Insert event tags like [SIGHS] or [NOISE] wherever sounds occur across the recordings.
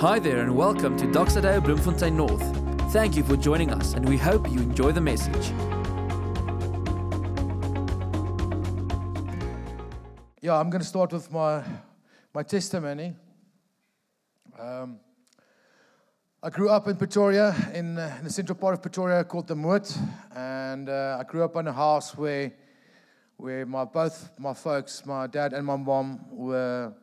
Hi there, and welcome to Doxa Deo Bloemfontein North. Thank you for joining us, and we hope you enjoy the message. Yeah, I'm going to start with my, my testimony. Um, I grew up in Pretoria, in, in the central part of Pretoria called the Moot, and uh, I grew up in a house where, where my, both my folks, my dad and my mom, were,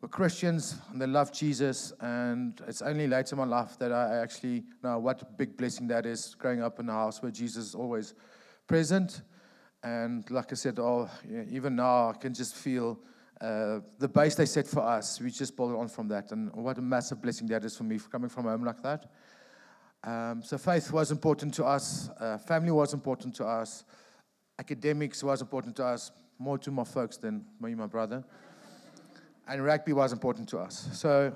were Christians and they loved Jesus. And it's only later in my life that I actually know what a big blessing that is, growing up in a house where Jesus is always present. And like I said, oh, yeah, even now I can just feel uh, the base they set for us. We just build on from that. And what a massive blessing that is for me for coming from home like that. Um, so faith was important to us. Uh, family was important to us. Academics was important to us. More to my folks than me, my brother. And rugby was important to us. So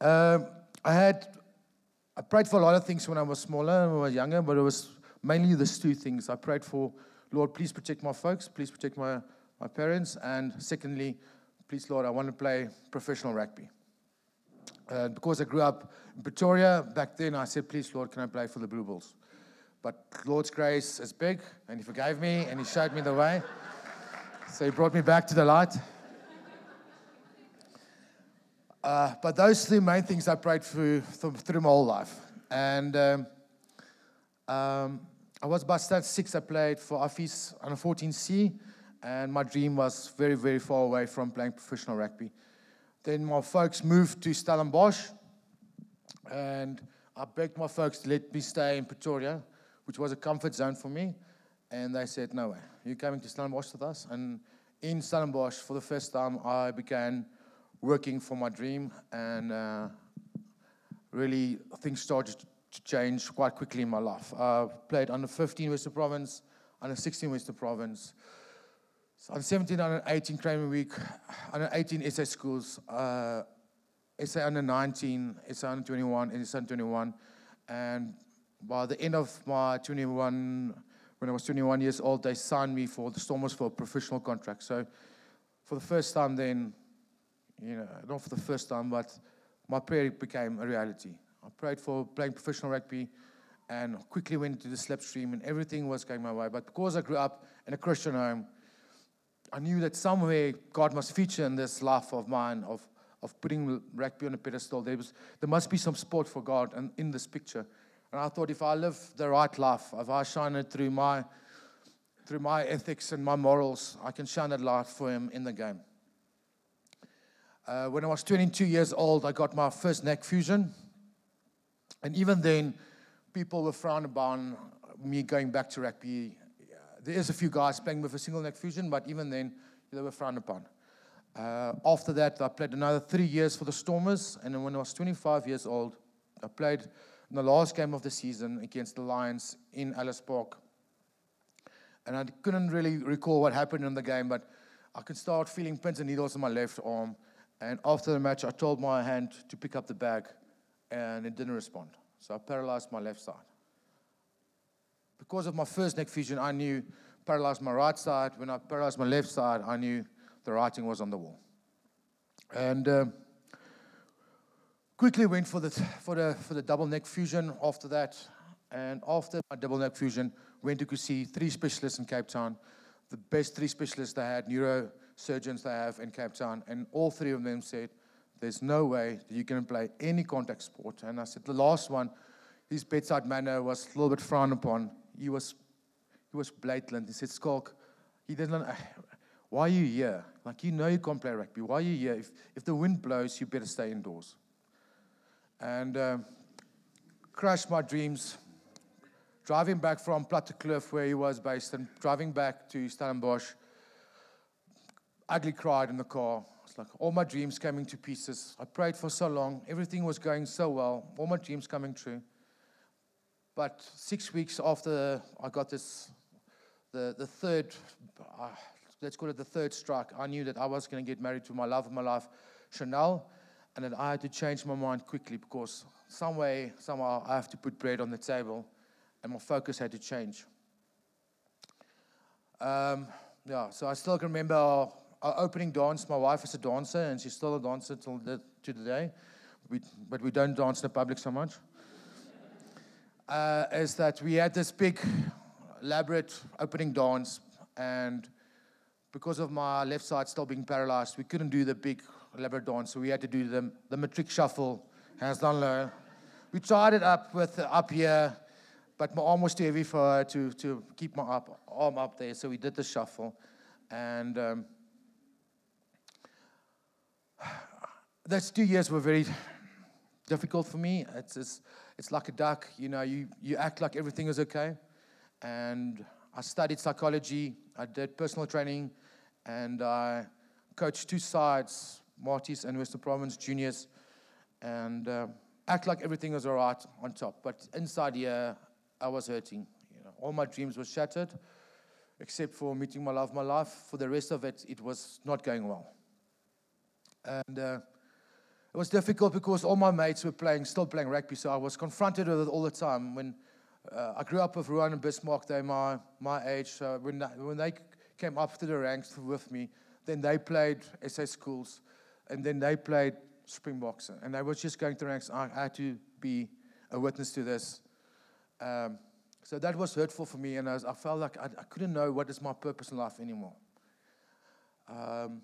um, I had, I prayed for a lot of things when I was smaller and when I was younger, but it was mainly these two things. I prayed for Lord, please protect my folks, please protect my, my parents, and secondly, please, Lord, I want to play professional rugby. Uh, because I grew up in Pretoria back then, I said, please, Lord, can I play for the Blue Bulls? But Lord's grace is big, and He forgave me, and He showed me the way. So He brought me back to the light. Uh, but those two main things I prayed through, through my whole life. And um, um, I was about six. I played for Affies on a 14C, and my dream was very, very far away from playing professional rugby. Then my folks moved to Stellenbosch, and I begged my folks to let me stay in Pretoria, which was a comfort zone for me. And they said, No way, you're coming to Stellenbosch with us. And in Stellenbosch, for the first time, I began working for my dream, and uh, really things started to change quite quickly in my life. I played under 15 Western Province, under 16 Western Province. So on 17, under 18 Craven Week, under 18 SA schools, uh, SA under 19, SA under 21, and SA under 21. And by the end of my 21, when I was 21 years old, they signed me for the Stormers for a professional contract. So for the first time then, you know, not for the first time, but my prayer became a reality. I prayed for playing professional rugby and quickly went into the slipstream and everything was going my way. But because I grew up in a Christian home, I knew that somewhere God must feature in this life of mine of, of putting rugby on a pedestal. There, was, there must be some sport for God in, in this picture. And I thought if I live the right life, if I shine it through my, through my ethics and my morals, I can shine that light for Him in the game. Uh, when I was 22 years old, I got my first neck fusion. And even then, people were frowned upon me going back to rugby. There is a few guys playing with a single neck fusion, but even then, they were frowned upon. Uh, after that, I played another three years for the Stormers, and then when I was 25 years old, I played in the last game of the season against the Lions in Ellis Park. And I couldn't really recall what happened in the game, but I could start feeling pins and needles in my left arm. And after the match, I told my hand to pick up the bag and it didn't respond. So I paralyzed my left side. Because of my first neck fusion, I knew paralyzed my right side. When I paralyzed my left side, I knew the writing was on the wall. And uh, quickly went for the, for, the, for the double neck fusion after that. And after my double neck fusion, went to see three specialists in Cape Town, the best three specialists they had, neurosurgeons they have in Cape Town. And all three of them said, there's no way that you can play any contact sport. And I said, the last one, his bedside manner was a little bit frowned upon. He was, he was blatant. He said, Schalk, he didn't, [SIGHS] why are you here? Like, you know you can't play rugby. Why are you here? If, if the wind blows, you better stay indoors. And um, crushed my dreams. Driving back from Plattekloof, where he was based, and driving back to Stellenbosch, ugly cried in the car. It's like all my dreams coming to pieces. I prayed for so long. Everything was going so well. All my dreams coming true. But six weeks after I got this, the, the third, uh, let's call it the third strike, I knew that I was going to get married to my love of my life, Chanel, and that I had to change my mind quickly because some way, somehow, I have to put bread on the table, and my focus had to change. Um, yeah, so I still can remember opening dance. My wife is a dancer, and she's still a dancer till the, to today. we, but we don't dance in the public so much, uh, is that we had this big, elaborate opening dance, and because of my left side still being paralyzed, we couldn't do the big, elaborate dance, so we had to do the, the matric shuffle, hands down low. We tried it up with uh, up here, but my arm was too heavy for her to, to keep my up, arm up there, so we did the shuffle. And um, those two years were very difficult for me. It's, it's, it's like a duck, you know, you, you act like everything is okay. And I studied psychology, I did personal training, and I coached two sides, Maties and Western Province juniors, and uh, act like everything was all right on top. But inside here, I was hurting. You know, all my dreams were shattered, except for meeting my love, my life. For the rest of it, it was not going well. And uh, it was difficult because all my mates were playing, still playing rugby, so I was confronted with it all the time. When uh, I grew up with Ruan and Bismarck, they're my, my age. So when, they, when they came up to the ranks with me, then they played SA schools, and then they played Springboks. And I was just going through ranks. I had to be a witness to this. Um, so that was hurtful for me, and I, was, I felt like I, I, couldn't know what is my purpose in life anymore. Um,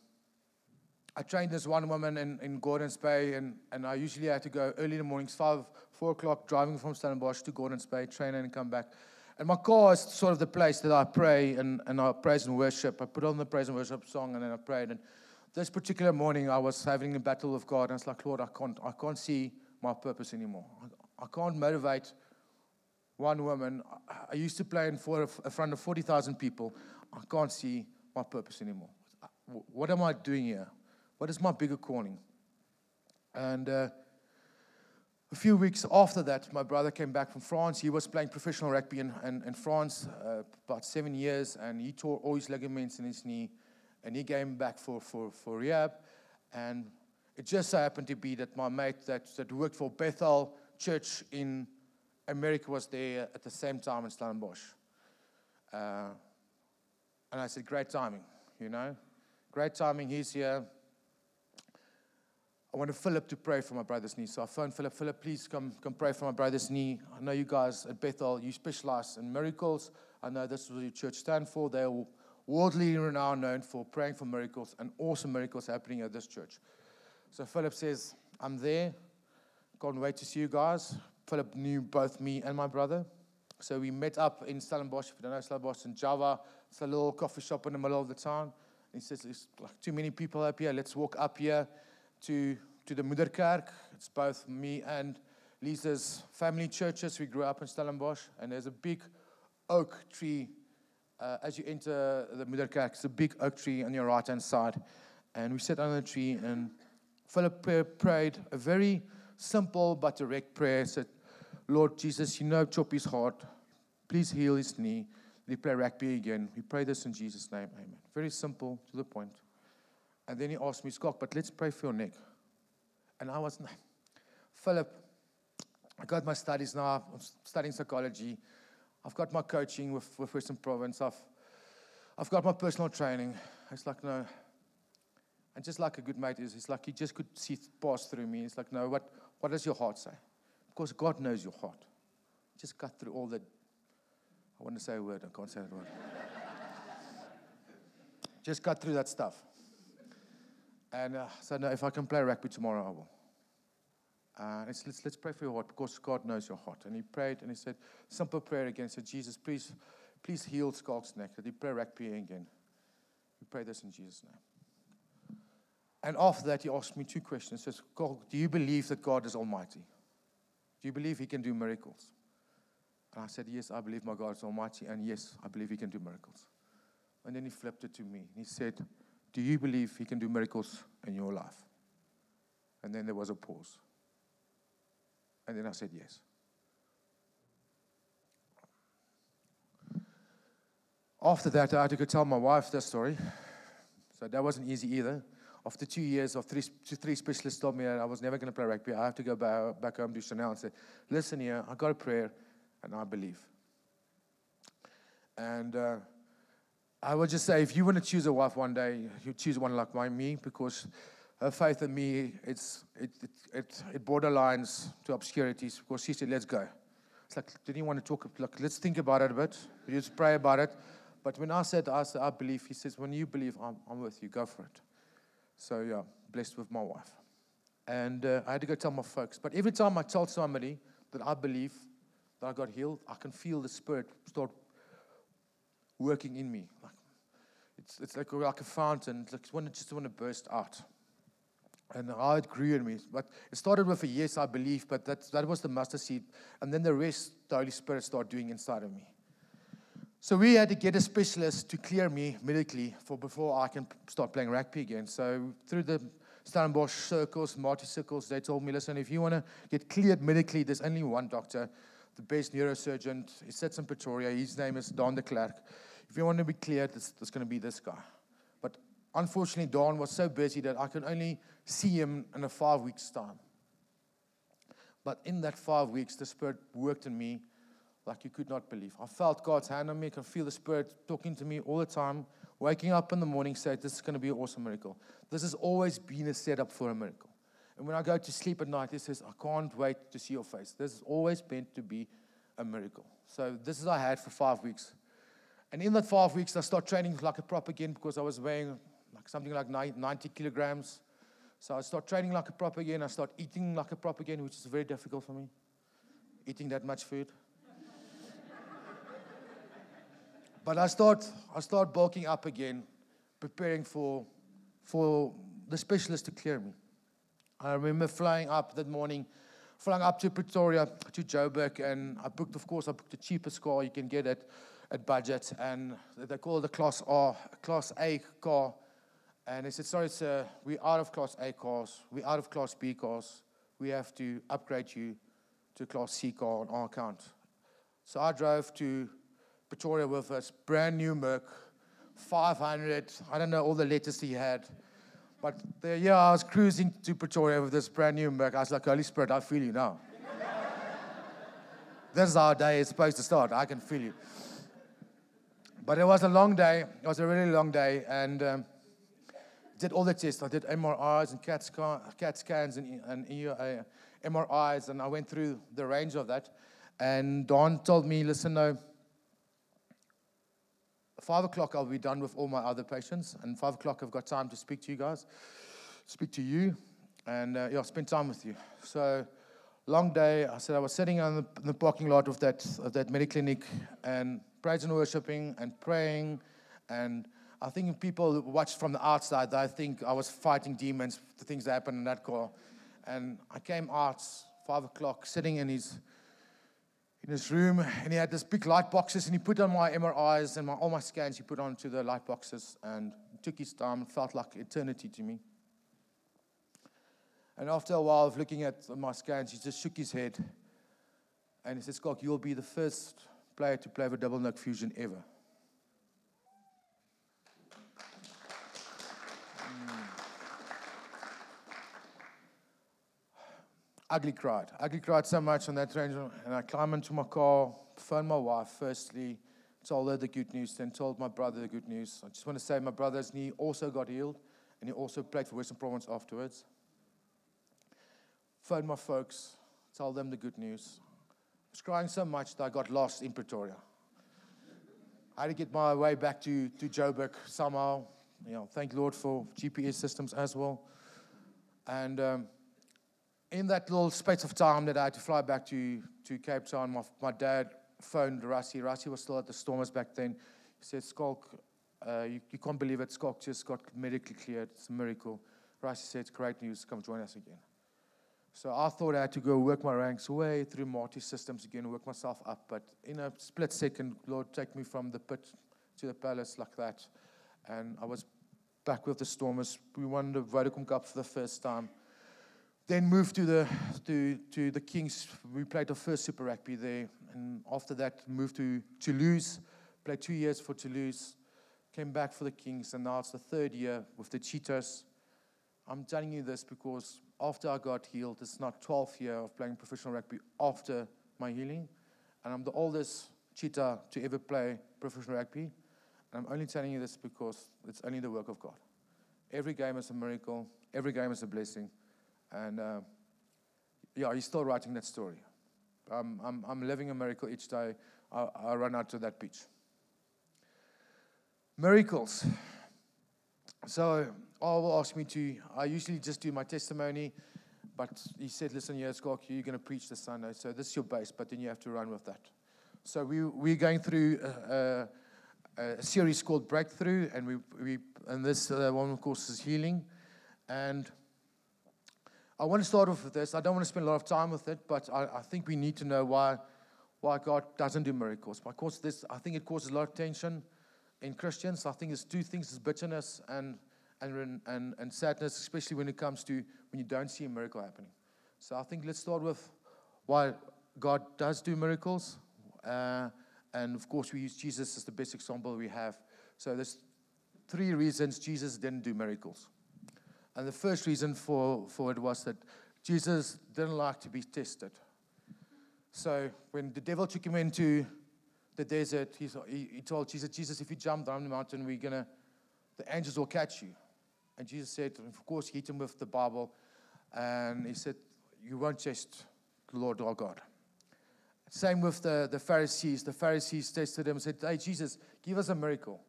I trained this one woman in, in Gordons Bay, and, and I usually had to go early in the mornings, 5, 4 o'clock, driving from Stellenbosch to Gordons Bay, train and come back. And my car is sort of the place that I pray and, and I praise and worship. I put on the praise and worship song and then I prayed. And this particular morning, I was having a battle with God. And I was like, Lord, I can't, I can't see my purpose anymore. I, I can't motivate one woman. I, I used to play in, for, in front of 40,000 people. I can't see my purpose anymore. What am I doing here? What is my bigger calling? And uh, a few weeks after that, my brother came back from France. He was playing professional rugby in, in, in France uh, about seven years, and he tore all his ligaments in his knee. And he came back for, for, for rehab. And it just so happened to be that my mate that, that worked for Bethel Church in America was there at the same time in Stellenbosch. Uh, and I said, Great timing, you know? Great timing, he's here. I wanted Philip to pray for my brother's knee. So I phoned Philip, Philip, please come, come pray for my brother's knee. I know you guys at Bethel, you specialize in miracles. I know this is what your church stand for. They're worldly renowned, known for praying for miracles and awesome miracles happening at this church. So Philip says, I'm there. Can't wait to see you guys. Philip knew both me and my brother. So we met up in Stellenbosch. If you don't know Stellenbosch, in Java. It's a little coffee shop in the middle of the town. He says, There's like too many people up here. Let's walk up here to, to the Moederkerk. It's both me and Lisa's family churches. We grew up in Stellenbosch, and there's a big oak tree uh, as you enter the Moederkerk. It's a big oak tree on your right hand side. And we sat under the tree, and Philip prayed a very simple but direct prayer. Said, Lord Jesus, you know Choppy's heart. Please heal his knee. They play rugby again. We pray this in Jesus' name. Amen. Very simple, to the point. And then he asked me, Schalk, but let's pray for your neck. And I was, Philip, I got my studies now. I'm studying psychology. I've got my coaching with, with Western Province. I've, I've got my personal training. It's like, no. And just like a good mate is, it's like he just could see pass through me. It's like, no, what, what does your heart say? Because God knows your heart. Just cut through all the, I want to say a word, I can't say that word. [LAUGHS] just cut through that stuff. And uh, said, no, if I can play rugby tomorrow, I will. Uh, let's, let's, let's pray for your heart because God knows your heart. And he prayed and he said, simple prayer again. He said, Jesus, please, please heal Schalk's neck. That he pray rugby again. We pray this in Jesus' name. And after that, he asked me two questions. He says, do you believe that God is almighty? Do you believe he can do miracles? And I said, Yes, I believe my God is almighty. And yes, I believe he can do miracles. And then he flipped it to me. He said, do you believe He can do miracles in your life? And then there was a pause. And then I said, Yes. After that, I had to go tell my wife the story. So that wasn't easy either. After two years of three, three specialists told me that I was never going to play rugby, I have to go back, back home to Chanel and say, Listen here, I got a prayer and I believe. And uh, I would just say, if you want to choose a wife one day, you choose one like my, me because her faith in me, it's, it, it, it, it borderlines to obscurities because she said, let's go. It's like, didn't you want to talk? Like, let's think about it a bit. We just pray about it. But when I said, I said, I believe, he says, when you believe, I'm, I'm with you, go for it. So, yeah, blessed with my wife. And uh, I had to go tell my folks. But every time I tell somebody that I believe that I got healed, I can feel the Spirit start working in me. Like, it's, it's like, like a fountain. It's like when it just want to burst out. And how it grew in me. But it started with a yes, I believe, but that, that was the mustard seed. And then the rest, the Holy Spirit started doing inside of me. So we had to get a specialist to clear me medically for before I can start playing rugby again. So through the Stellenbosch circles, Marty circles, they told me, listen, if you want to get cleared medically, there's only one doctor, the best neurosurgeon. He sits in Pretoria. His name is Don de Klerk. If you want to be clear, it's, it's going to be this guy. But unfortunately, Don was so busy that I could only see him in a five weeks' time. But in that five weeks, the Spirit worked in me like you could not believe. I felt God's hand on me. I could feel the Spirit talking to me all the time. Waking up in the morning, say, This is going to be an awesome miracle. This has always been a setup for a miracle. And when I go to sleep at night, He says, I can't wait to see your face. This is always meant to be a miracle. So this is I had for five weeks. And in that five weeks, I start training like a prop again because I was weighing like something like 90 kilograms. So I start training like a prop again. I start eating like a prop again, which is very difficult for me. Eating that much food. [LAUGHS] but I start, I start bulking up again, preparing for, for the specialist to clear me. I remember flying up that morning, flying up to Pretoria, to Joburg, and I booked, of course, I booked the cheapest car you can get at at budget, and they call it a Class R, Class A car. And they said, sorry, sir, we're out of Class A cars, we're out of Class B cars. We have to upgrade you to Class C car on our account. So I drove to Pretoria with this brand new Merc, 500. I don't know all the letters he had. But there, yeah, I was cruising to Pretoria with this brand new Merc. I was like, Holy Spirit, I feel you now. [LAUGHS] this is our day is supposed to start. I can feel you. But it was a long day. It was a really long day. And um, did all the tests. I did MRIs and CAT, scan, CAT scans and, and uh, MRIs. And I went through the range of that. And Don told me, listen, no, five o'clock I'll be done with all my other patients. And five o'clock I've got time to speak to you guys, speak to you, and uh, yeah, spend time with you. So long day. I said I was sitting on the, in the parking lot of that of that mediclinic and praise and worshiping and praying. And I think people watch from the outside, I think I was fighting demons, the things that happened in that car. And I came out five o'clock, sitting in his in his room, and he had this big light boxes, and he put on my MRIs and my, all my scans. He put onto the light boxes, and took his time. It felt like eternity to me. And after a while of looking at my scans, he just shook his head, and he said, "Schalk, you'll be the first player to play with double neck fusion ever. Ugly cried. Ugly cried so much on that range. And I climbed into my car, phoned my wife firstly, told her the good news, then told my brother the good news. I just want to say my brother's knee also got healed, and he also played for Western Province afterwards. Phoned my folks, told them the good news I was crying so much that I got lost in Pretoria. I had to get my way back to, to Joburg somehow. You know, thank Lord for GPS systems as well. And um, in that little space of time that I had to fly back to, to Cape Town, my, my dad phoned Rassie. Rassie was still at the Stormers back then. He said, Schalk, uh, you, you, can't believe it. Schalk just got medically cleared. It's a miracle. Rassie said, great news. Come join us again. So I thought I had to go work my ranks way through Marty systems again, work myself up. But in a split second, Lord take me from the pit to the palace like that. And I was back with the Stormers. We won the Vodacom Cup for the first time. Then moved to the to, to the Kings. We played our first Super Rugby there. And after that, moved to Toulouse. Played two years for Toulouse. Came back for the Kings. And now it's the third year with the Cheetahs. I'm telling you this because after I got healed, it's not 12th year of playing professional rugby after my healing. And I'm the oldest cheetah to ever play professional rugby. And I'm only telling you this because it's only the work of God. Every game is a miracle. Every game is a blessing. And uh, yeah, he's still writing that story. I'm, I'm living a miracle each day. I, I run out to that beach. Miracles. So I will ask me to, I usually just do my testimony, but he said, listen here, you're going to preach this Sunday, so this is your base, but then you have to run with that. So we, we're going through a, a, a series called Breakthrough, and, we, we, and this uh, one, of course, is healing. And I want to start off with this. I don't want to spend a lot of time with it, but I, I think we need to know why, why God doesn't do miracles. Because this, I think it causes a lot of tension in Christians. I think there's two things: is bitterness and and, and, and sadness, especially when it comes to when you don't see a miracle happening. So I think let's start with why God does do miracles. Uh, and of course, we use Jesus as the best example we have. So there's three reasons Jesus didn't do miracles. And the first reason for, for it was that Jesus didn't like to be tested. So when the devil took him into the desert, he, he told Jesus, Jesus, if you jump down the mountain, we're gonna, the angels will catch you. And Jesus said, of course, he hit him with the Bible. And he said, You won't test the Lord our God. Same with the, the Pharisees. The Pharisees tested him and said, Hey, Jesus, give us a miracle.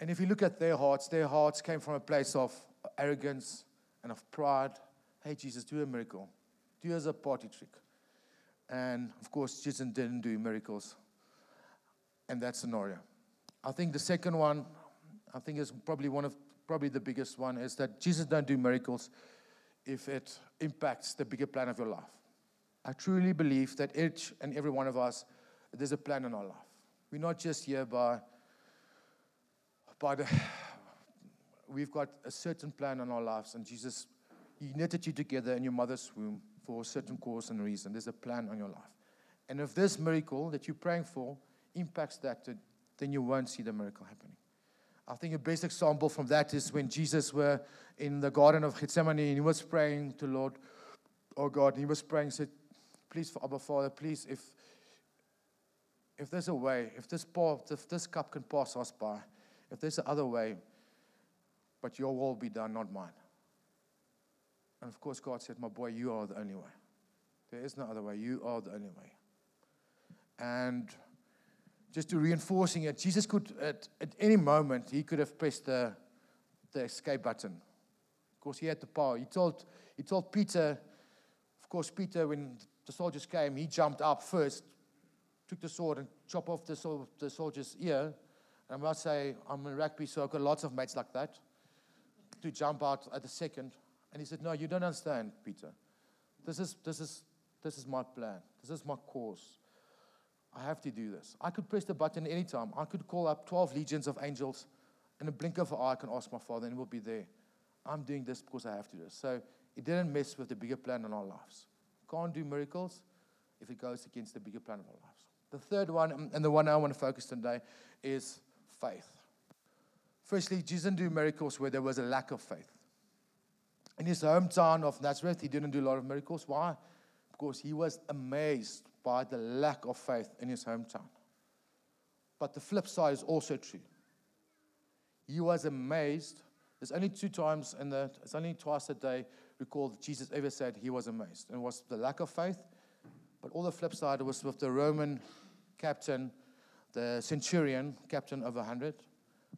And if you look at their hearts, their hearts came from a place of arrogance and of pride. Hey, Jesus, do a miracle. Do us a party trick. And of course, Jesus didn't do miracles in that scenario. I think the second one, I think is probably one of probably the biggest one, is that Jesus don't do miracles if it impacts the bigger plan of your life. I truly believe that each and every one of us, there's a plan in our life. We're not just here by, by the, we've got a certain plan in our lives, and Jesus, He knitted you together in your mother's womb for a certain cause and reason. There's a plan on your life. And if this miracle that you're praying for impacts that, then you won't see the miracle happening. I think a best example from that is when Jesus were in the Garden of Gethsemane and he was praying to Lord, oh God, and he was praying, said, please, Abba Father, please, if if there's a way, if this path, if this cup can pass us by, if there's another way, but your will be done, not mine. And of course, God said, My boy, you are the only way. There is no other way. You are the only way. And just to reinforcing it, Jesus could, at, at any moment, he could have pressed the, the escape button. Of course, he had the power. He told, he told Peter, of course, Peter, when the soldiers came, he jumped up first, took the sword and chopped off the, the soldier's ear. And I must say, I'm in rugby, so I've got lots of mates like that to jump out at the second. And he said, No, you don't understand, Peter. This is, this is, this is my plan. This is my course. I have to do this. I could press the button anytime. I could call up 12 legions of angels in a blink of an eye. I can ask my Father, and it will be there. I'm doing this because I have to do this. So it didn't mess with the bigger plan in our lives. Can't do miracles if it goes against the bigger plan of our lives. The third one, and the one I want to focus on today, is faith. Firstly, Jesus didn't do miracles where there was a lack of faith. In his hometown of Nazareth, he didn't do a lot of miracles. Why? Because he was amazed by the lack of faith in his hometown. But the flip side is also true. He was amazed. There's only two times in the, it's only twice a day recall that Jesus ever said he was amazed. And it was the lack of faith, but all the flip side was with the Roman captain, the centurion, captain of a hundred,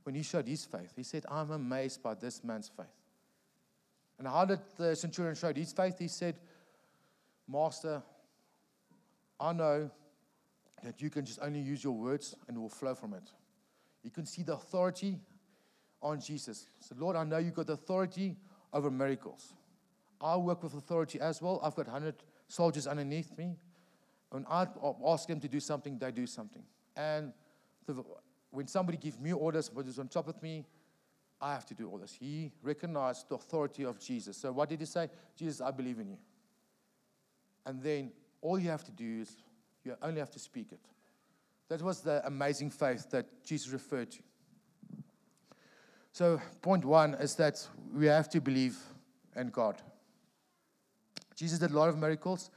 when he showed his faith. He said, I'm amazed by this man's faith. And how did the centurion show his faith? He said, Master, I know that you can just only use your words and it will flow from it. You can see the authority on Jesus. So, Lord, I know you've got the authority over miracles. I work with authority as well. I've got 100 soldiers underneath me. When I ask them to do something, they do something. And the, when somebody gives me orders, what is on top of me, I have to do all this. He recognized the authority of Jesus. So, what did he say? Jesus, I believe in you. And then all you have to do is you only have to speak it. That was the amazing faith that Jesus referred to. So, point one is that we have to believe in God. Jesus did a lot of miracles,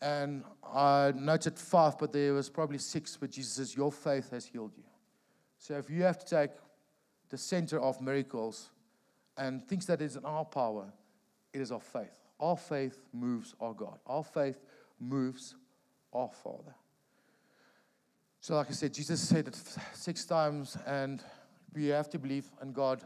and I noted five, but there was probably six where Jesus says, Your faith has healed you. So, if you have to take the center of miracles, and thinks that is in our power, it is our faith. Our faith moves our God. Our faith moves our Father. So, like I said, Jesus said it six times, and we have to believe in God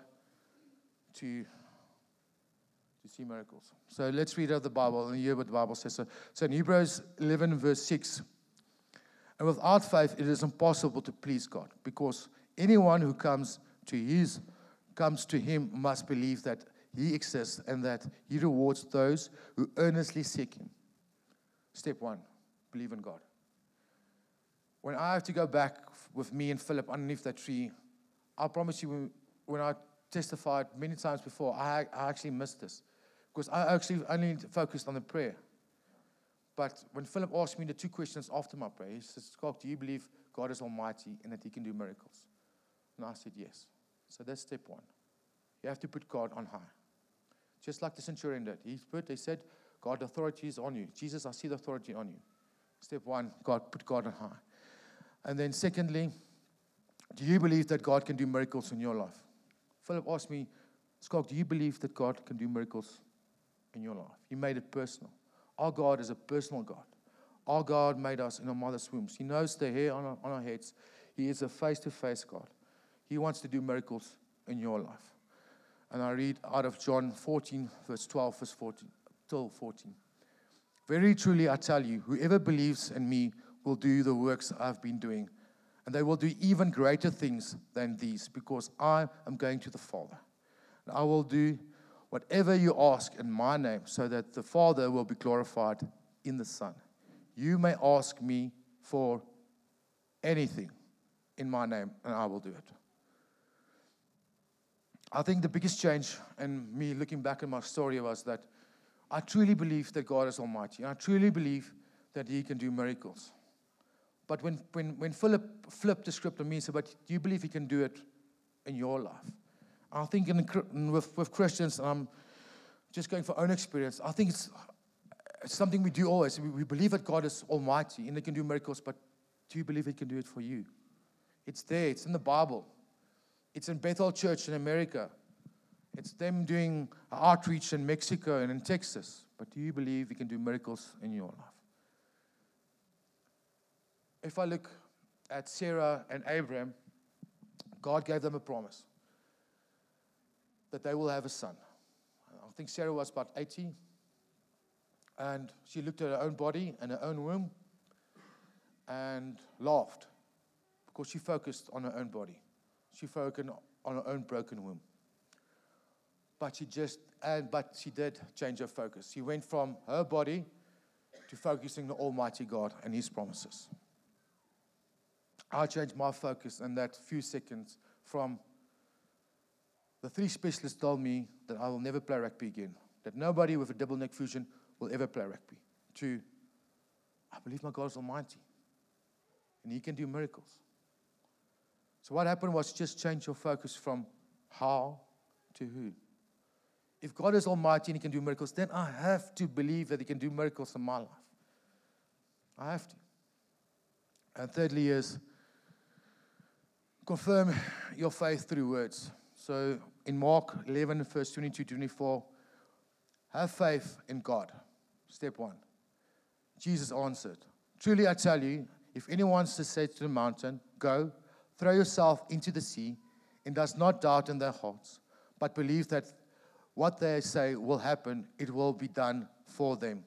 to, to see miracles. So, let's read out the Bible and hear what the Bible says. So, so in Hebrews 11, verse 6, and without faith, it is impossible to please God, because anyone who comes to his comes to him must believe that he exists and that he rewards those who earnestly seek him. Step one, believe in God. When I have to go back with me and Philip underneath that tree, I promise you, when I testified many times before, I, I actually missed this because I actually only focused on the prayer. But when Philip asked me the two questions after my prayer, he said, Schalk, do you believe God is almighty and that he can do miracles? And I said, yes. So that's step one. You have to put God on high. Just like the centurion did. He put, they said, God, authority is on you. Jesus, I see the authority on you. Step one, God, put God on high. And then, secondly, do you believe that God can do miracles in your life? Philip asked me, Schalk, do you believe that God can do miracles in your life? He made it personal. Our God is a personal God. Our God made us in our mother's wombs. He knows the hair on our, on our heads. He is a face to face God. He wants to do miracles in your life. And I read out of John 14, verse 12, verse 14, till 14. Very truly, I tell you, whoever believes in me will do the works I've been doing. And they will do even greater things than these because I am going to the Father. And I will do whatever you ask in my name so that the Father will be glorified in the Son. You may ask me for anything in my name, and I will do it. I think the biggest change in me looking back at my story was that I truly believe that God is Almighty. And I truly believe that He can do miracles. But when, when, when Philip flipped the script on me and said, But do you believe he can do it in your life? I think in, with, with Christians, and I'm just going for own experience, I think it's, it's something we do always. We, we believe that God is almighty and he can do miracles, but do you believe he can do it for you? It's there, it's in the Bible. It's in Bethel Church in America. It's them doing outreach in Mexico and in Texas. But do you believe he can do miracles in your life? if I look at Sarah and Abraham, God gave them a promise that they will have a son. I think Sarah was about 80, and she looked at her own body and her own womb and laughed because she focused on her own body. She focused on her own broken womb. But she just, and but she did change her focus. She went from her body to focusing on Almighty God and His promises. I changed my focus in that few seconds from the three specialists told me that I will never play rugby again, that nobody with a double neck fusion will ever play rugby, to I believe my God is almighty and he can do miracles. So what happened was just change your focus from how to who. If God is almighty and he can do miracles, then I have to believe that he can do miracles in my life. I have to. And thirdly is confirm your faith through words. So in Mark 11, verse 22 24, have faith in God. Step one. Jesus answered, Truly I tell you, if anyone says to to the mountain, Go, throw yourself into the sea, and does not doubt in their hearts, but believe that what they say will happen, it will be done for them.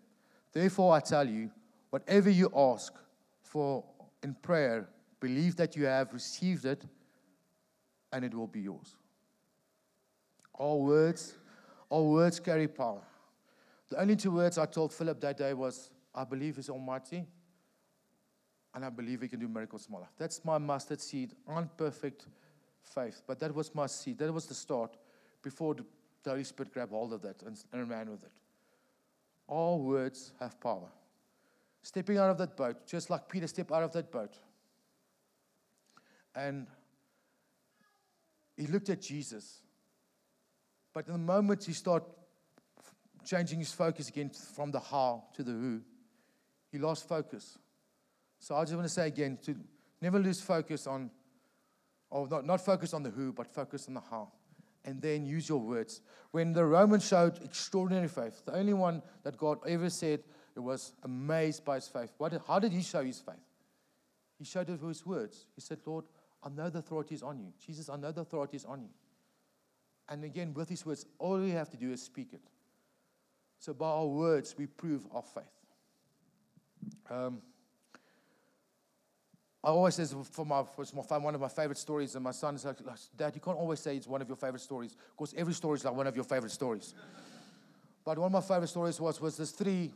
Therefore I tell you, whatever you ask for in prayer, Believe that you have received it, and it will be yours. All words, all words carry power. The only two words I told Philip that day was, I believe is Almighty, and I believe He can do miracles in my life. That's my mustard seed, unperfect faith. But that was my seed. That was the start before the Holy Spirit grabbed hold of that and, and ran with it. All words have power. Stepping out of that boat, just like Peter stepped out of that boat, and he looked at Jesus. But in the moment he started changing his focus again from the how to the who, he lost focus. So I just want to say again to never lose focus on, or not, not focus on the who, but focus on the how. and then use your words. When the Romans showed extraordinary faith, the only one that God ever said it was amazed by his faith. What, how did he show his faith? He showed it with his words. He said, Lord, I know the authority is on you. Jesus, I know the authority is on you. And again, with his words, all we have to do is speak it. So by our words, we prove our faith. Um, I always say for my, for my one of my favorite stories, and my son is like, Dad, you can't always say it's one of your favorite stories, because every story is like one of your favorite stories. but one of my favorite stories was was this three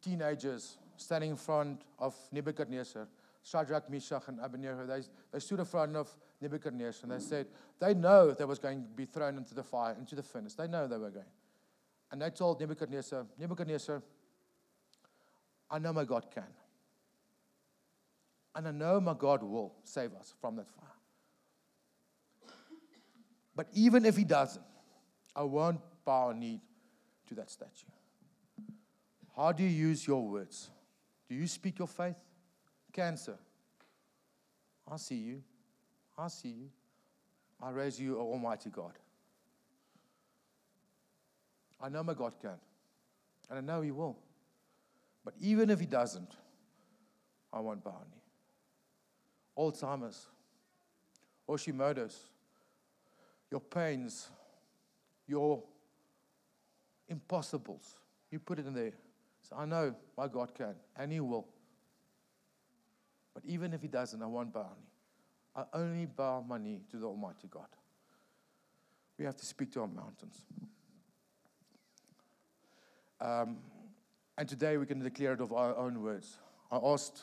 teenagers standing in front of Nebuchadnezzar, Shadrach, Meshach, and Abednego. They, they stood in front of Nebuchadnezzar and they said they know they was going to be thrown into the fire, into the furnace. They know they were going. And they told Nebuchadnezzar, Nebuchadnezzar, I know my God can. And I know my God will save us from that fire. But even if He doesn't, I won't bow a knee to that statue. How do you use your words? Do you speak your faith? Cancer. I see you. I see you. I raise you, Almighty God. I know my God can. And I know He will. But even if He doesn't, I won't bow knee. Alzheimer's, Hashimoto's, your pains, your impossibles. You put it in there. So I know my God can, and He will. But even if He doesn't, I won't bow. I only bow my knee to the Almighty God. We have to speak to our mountains. Um, and today we can declare it of our own words. I asked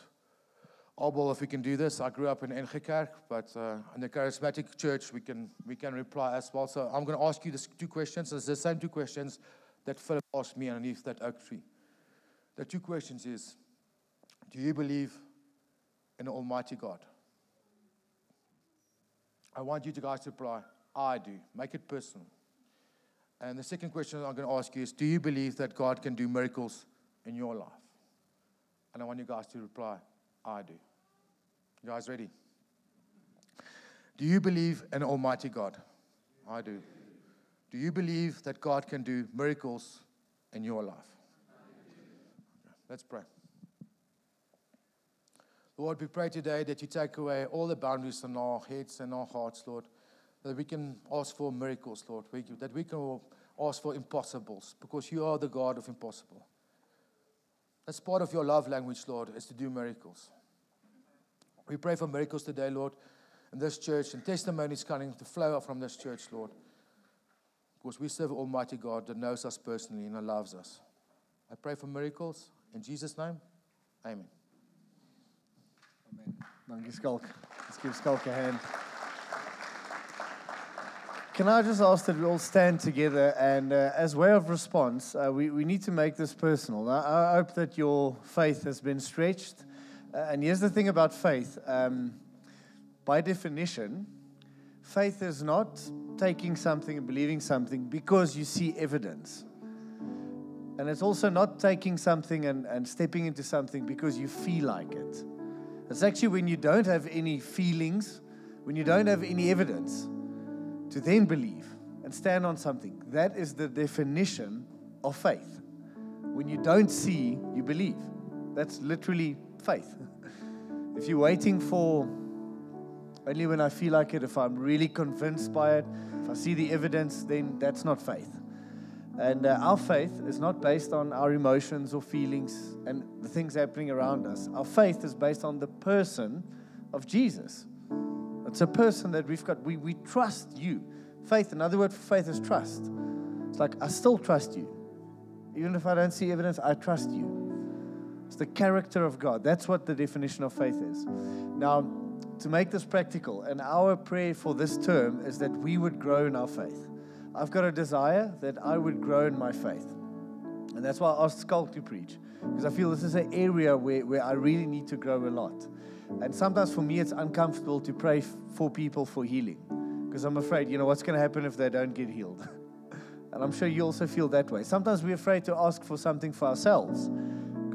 Abel if we can do this. I grew up in NG but uh, in the charismatic church we can we can reply as well. So I'm going to ask you the two questions. It's the same two questions that Philip asked me underneath that oak tree. The two questions is, do you believe in Almighty God? I want you to guys to reply, I do. Make it personal. And the second question I'm going to ask you is, do you believe that God can do miracles in your life? And I want you guys to reply, I do. You guys ready? Do you believe in Almighty God? I do. Do you believe that God can do miracles in your life? Let's pray. Lord, we pray today that you take away all the boundaries in our heads and our hearts, Lord, that we can ask for miracles, Lord, that we can ask for impossibles, because you are the God of impossible. That's part of your love language, Lord, is to do miracles. We pray for miracles today, Lord, in this church, and testimonies coming to flow from this church, Lord. Because we serve Almighty God that knows us personally and loves us. I pray for miracles. In Jesus' name, amen. Amen. Dankie Schalk. Let's give Schalk a hand. Can I just ask that we all stand together and, uh, as way of response, uh, we, we need to make this personal. I, I hope that your faith has been stretched and here's the thing about faith um, by definition, faith is not taking something and believing something because you see evidence. And it's also not taking something and, and stepping into something because you feel like it. It's actually when you don't have any feelings, when you don't have any evidence, to then believe and stand on something. That is the definition of faith. When you don't see, you believe. That's literally faith. If you're waiting for only when I feel like it, if I'm really convinced by it, if I see the evidence, then that's not faith. And uh, our faith is not based on our emotions or feelings and the things happening around us. Our faith is based on the person of Jesus. It's a person that we've got. We, we trust you. Faith, another word for faith is trust. It's like, I still trust you. Even if I don't see evidence, I trust you. It's the character of God. That's what the definition of faith is. Now, to make this practical, and our prayer for this term is that we would grow in our faith. I've got a desire that I would grow in my faith. And that's why I asked Schalk to preach, because I feel this is an area where, where I really need to grow a lot. And sometimes for me, it's uncomfortable to pray for people for healing, because I'm afraid, you know, what's going to happen if they don't get healed? [LAUGHS] and I'm sure you also feel that way. Sometimes we're afraid to ask for something for ourselves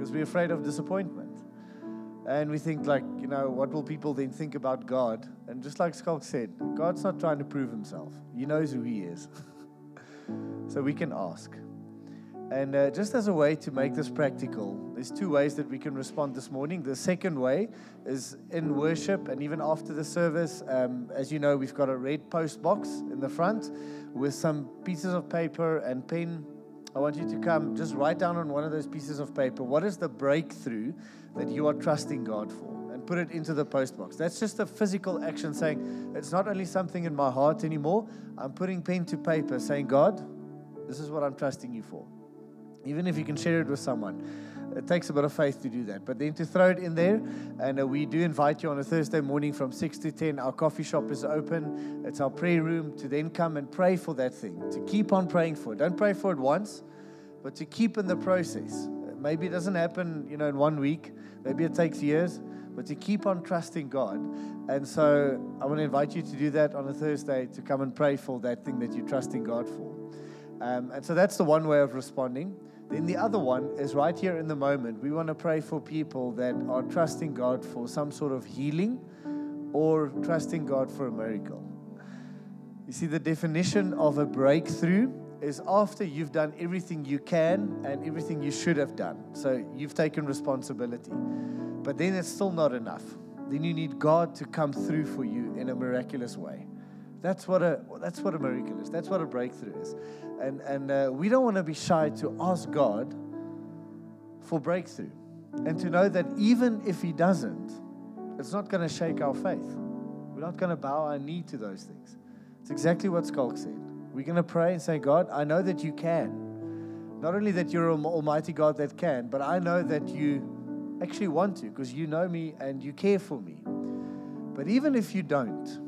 because we're afraid of disappointment. And we think, like, you know, what will people then think about God? And just like Schalk said, God's not trying to prove himself, He knows who He is. [LAUGHS] so we can ask. And uh, just as a way to make this practical, there's two ways that we can respond this morning. The second way is in worship, and even after the service, um, as you know, we've got a red post box in the front with some pieces of paper and pen. I want you to come, just write down on one of those pieces of paper what is the breakthrough that you are trusting God for, and put it into the post box. That's just a physical action saying, it's not only something in my heart anymore, I'm putting pen to paper saying, God, this is what I'm trusting you for. Even if you can share it with someone, it takes a bit of faith to do that. But then to throw it in there, and uh, we do invite you on a Thursday morning from 6 to 10. Our coffee shop is open, it's our prayer room to then come and pray for that thing, to keep on praying for it. Don't pray for it once, but to keep in the process. Maybe it doesn't happen, you know, in one week. Maybe it takes years, but to keep on trusting God. And so I want to invite you to do that on a Thursday to come and pray for that thing that you're trusting God for. Um, and so that's the one way of responding. Then the other one is right here in the moment. We want to pray for people that are trusting God for some sort of healing or trusting God for a miracle. You see, the definition of a breakthrough is after you've done everything you can and everything you should have done. So you've taken responsibility. But then it's still not enough. Then you need God to come through for you in a miraculous way. That's what a that's what a miracle is. That's what a breakthrough is. And and uh, we don't want to be shy to ask God for breakthrough, and to know that even if He doesn't, it's not going to shake our faith. We're not going to bow our knee to those things. It's exactly what Schalk said. We're going to pray and say, God, I know that you can. Not only that you're an Almighty God that can, but I know that you actually want to because you know me and you care for me. But even if you don't,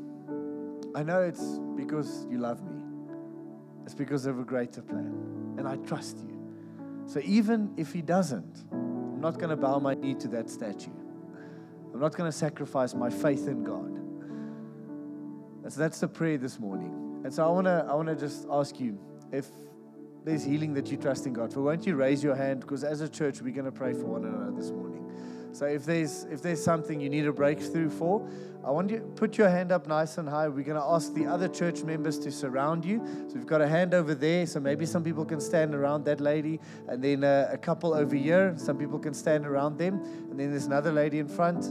I know it's because you love me. It's because of a greater plan. And I trust you. So even if he doesn't, I'm not going to bow my knee to that statue. I'm not going to sacrifice my faith in God. And so that's the prayer this morning. And so I want to I want to just ask you if there's healing that you trust in God for, won't you raise your hand? Because as a church, we're going to pray for one another this morning. So if there's if there's something you need a breakthrough for, I want you to put your hand up nice and high. We're going to ask the other church members to surround you. So we've got a hand over there. So maybe some people can stand around that lady, and then a couple over here. Some people can stand around them, and then there's another lady in front.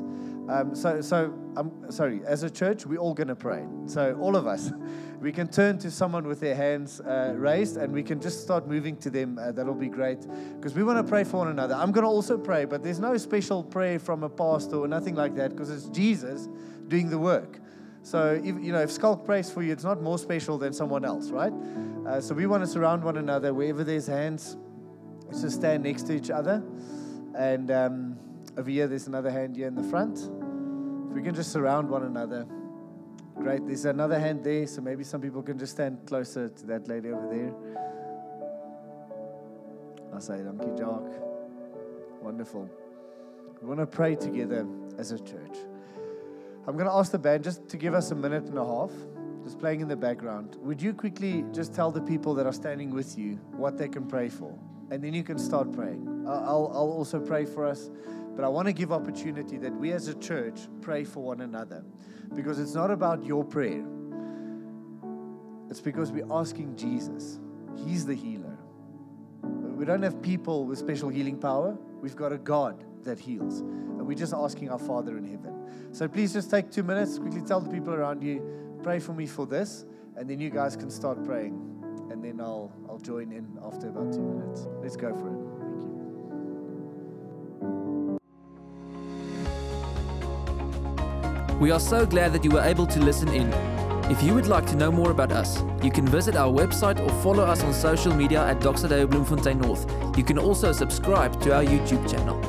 Um, so, so I'm sorry. As a church, we're all going to pray. So all of us, [LAUGHS] we can turn to someone with their hands uh, raised, and we can just start moving to them. Uh, that'll be great because we want to pray for one another. I'm going to also pray, but there's no special prayer from a pastor or nothing like that because it's Jesus doing the work. So, if, you know, if Schalk prays for you, it's not more special than someone else, right? Uh, so we want to surround one another wherever there's hands. Just stand next to each other. And um, over here, there's another hand here in the front. If we can just surround one another. Great. There's another hand there, so maybe some people can just stand closer to that lady over there. I say, thank you, Jock. Wonderful. We want to pray together as a church. I'm going to ask the band just to give us a minute and a half, just playing in the background. Would you quickly just tell the people that are standing with you what they can pray for? And then you can start praying. I'll, I'll also pray for us, but I want to give opportunity that we as a church pray for one another because it's not about your prayer, it's because we're asking Jesus. He's the healer. We don't have people with special healing power, we've got a God that heals. And we're just asking our Father in heaven. So please just take two minutes, quickly tell the people around you, pray for me for this, and then you guys can start praying. And then I'll, I'll join in after about two minutes. Let's go for it. We are so glad that you were able to listen in. If you would like to know more about us, you can visit our website or follow us on social media at Doxa Deo Bloemfontein North. You can also subscribe to our YouTube channel.